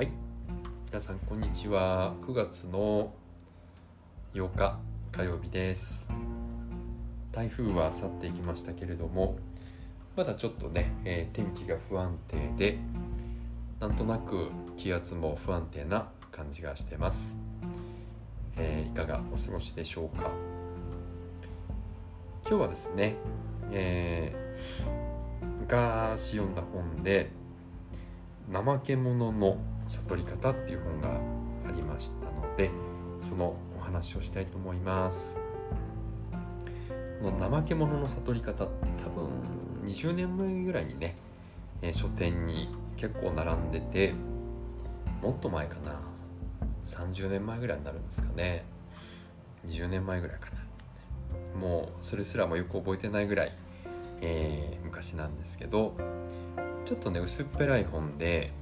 はい。皆さんこんにちは。9月の8日火曜日です。台風は去っていきましたけれどもまだちょっとね、えー、天気が不安定でなんとなく気圧も不安定な感じがしてます、えー、いかがお過ごしでしょうか。今日はですね、えー、昔読んだ本で「怠け者の悟り方」っていう本がありましたのでそのお話をしたいと思います。この怠け者の悟り方多分20年前ぐらいにね、え、書店に結構並んでてもっと前かな30年前ぐらいになるんですかね。20年前ぐらいかな。もうそれすらもよく覚えてないぐらい、えー、昔なんですけどちょっとね薄っぺらい本で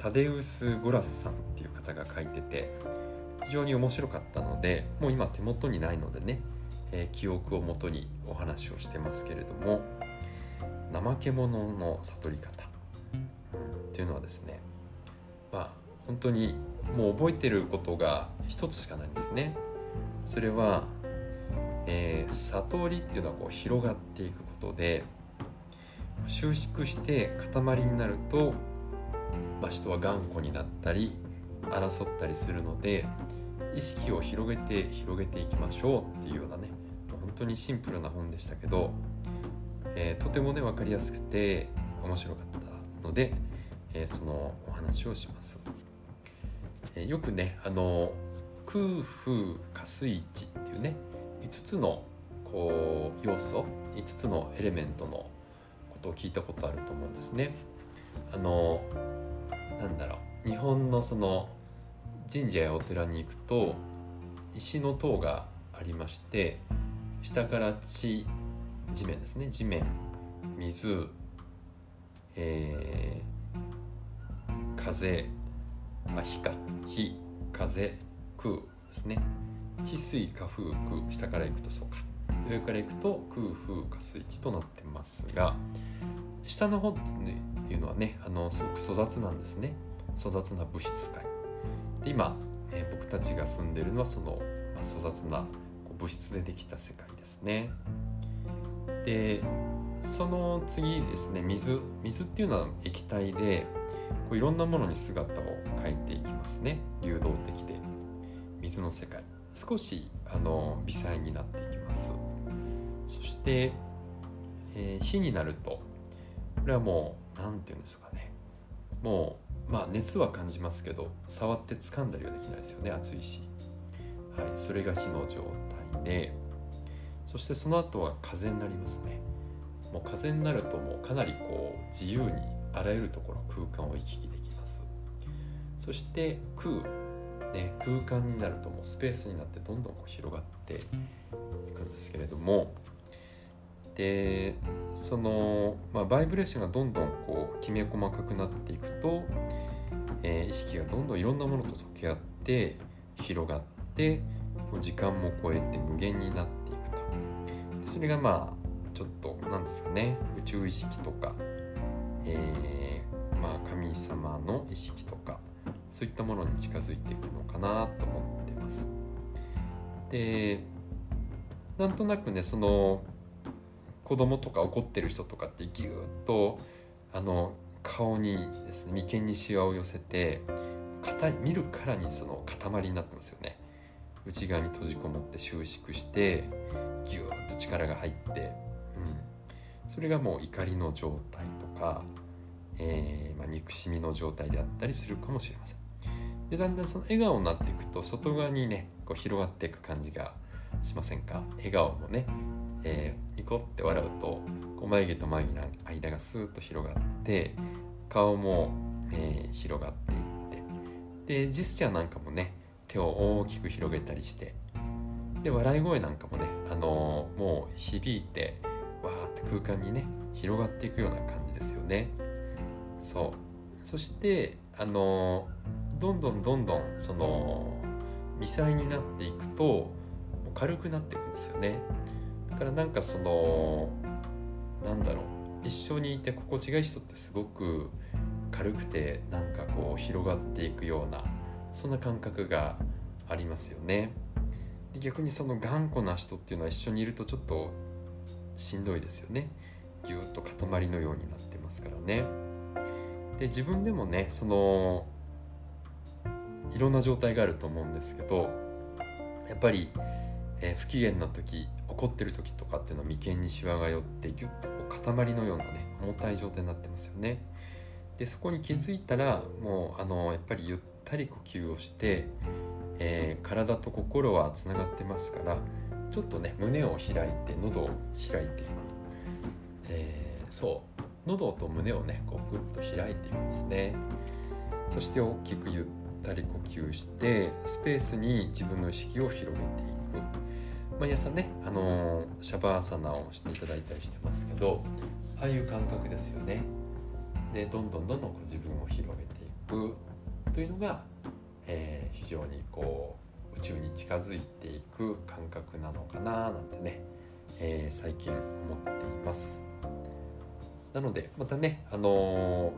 タデウス・ゴラスさんっていう方が書いてて非常に面白かったのでもう今手元にないのでね、えー、記憶をもとにお話をしてますけれども怠け者の悟り方っていうのはですねまあ本当にもう覚えてることが一つしかないんですね。それは、えー、悟りっていうのはこう広がっていくことで収縮して塊になると、まあ、人は頑固になったり争ったりするので意識を広げて広げていきましょうっていうようなね本当にシンプルな本でしたけど、えー、とてもね分かりやすくて面白かったので、えー、そのお話をします。えー、よくねあの空風火水地っていうね5つのこう要素5つのエレメントのことを聞いたことあると思うんですね。あのなんだろう日本のその神社やお寺に行くと石の塔がありまして下から地地面ですね地面水、えー、風あ火か火風空ですね。地水火風空下から行くとそうか。上から行くと空風火水地となってますが下の方ってねていうのはねあのすごく粗雑なんですね。粗雑な物質界。で今、え、僕たちが住んでるのはその、まあ、粗雑な物質でできた世界ですね。でその次ですね水水っていうのは液体でこういろんなものに姿を変えていきますね。流動的で。水の世界。少しあの微細になっていきます。そして、えー、火になるとこれはもう何て言うんですかね。もうまあ熱は感じますけど触って掴んだりはできないですよね熱いし。はいそれが火の状態で。そしてその後は風になりますね。もう風になるともうかなりこう自由にあらゆるところ空間を行き来できます。そして空ね、空間になるともうスペースになってどんどんこう広がっていくんですけれどもでその、まあ、バイブレーションがどんどんこうきめ細かくなっていくと、えー、意識がどんどんいろんなものと溶け合って広がってもう時間も超えて無限になっていくとでそれがまあちょっと何ですかね宇宙意識とか、えー、まあ神様の意識とかそういったものに近づいていくのかなと思ってます。でなんとなくねその子供とか怒ってる人とかってギュッとあの顔にですね眉間にしわを寄せて見るからにその塊になってますよね。内側に閉じこもって収縮してギューッと力が入って、うん、それがもう怒りの状態とか、えーまあ、憎しみの状態であったりするかもしれません。でだんだんその笑顔になっていくと外側にねこう広がっていく感じがしませんか？笑顔もね。えー、ニコって笑うとこう眉毛と眉毛の間がスーッと広がって顔も、えー、広がっていってでジェスチャーなんかもね手を大きく広げたりしてで笑い声なんかもね、あのー、もう響いてわーって空間にね広がっていくような感じですよね。そう。そしてあのー、どんどんどんどんその微細になっていくと軽くなっていくんですよね。からなんかそのなんだろう。一緒にいて心地がいい人ってすごく軽くてなんかこう広がっていくようなそんな感覚がありますよね。で逆にその頑固な人っていうのは一緒にいるとちょっとしんどいですよね。ぎゅっと塊のようになってますからね。で自分でもねそのいろんな状態があると思うんですけどやっぱり、えー、不機嫌な時怒ってる時とかっていうのは眉間にしわが寄ってギュッとこう塊のようなね重たい状態になってますよね。でそこに気づいたらもうあのやっぱりゆったり呼吸をして、えー、体と心はつながってますからちょっとね胸を開いて喉を開いていく、えー、そう。喉と胸をねこうグッと開いていくんですね。そして大きくゆったり呼吸してスペースに自分の意識を広げていく。毎朝ね、あのー、シャバーサナをしていただいたりしてますけどああいう感覚ですよね。でどんどんどんどんこう自分を広げていく。というのが、えー、非常にこう宇宙に近づいていく感覚なのかななんてね、えー、最近思っています。なのでまたねあのー、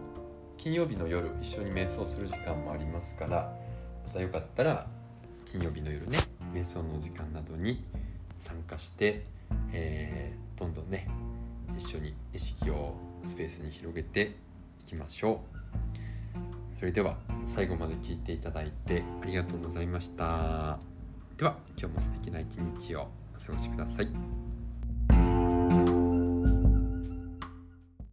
金曜日の夜一緒に瞑想する時間もありますからまたよかったら金曜日の夜ね瞑想の時間などに参加して、えー、どんどんね一緒に意識をスペースに広げていきましょう。それでは最後まで聞いていただいてありがとうございました。では今日も素敵な一日をお過ごしください。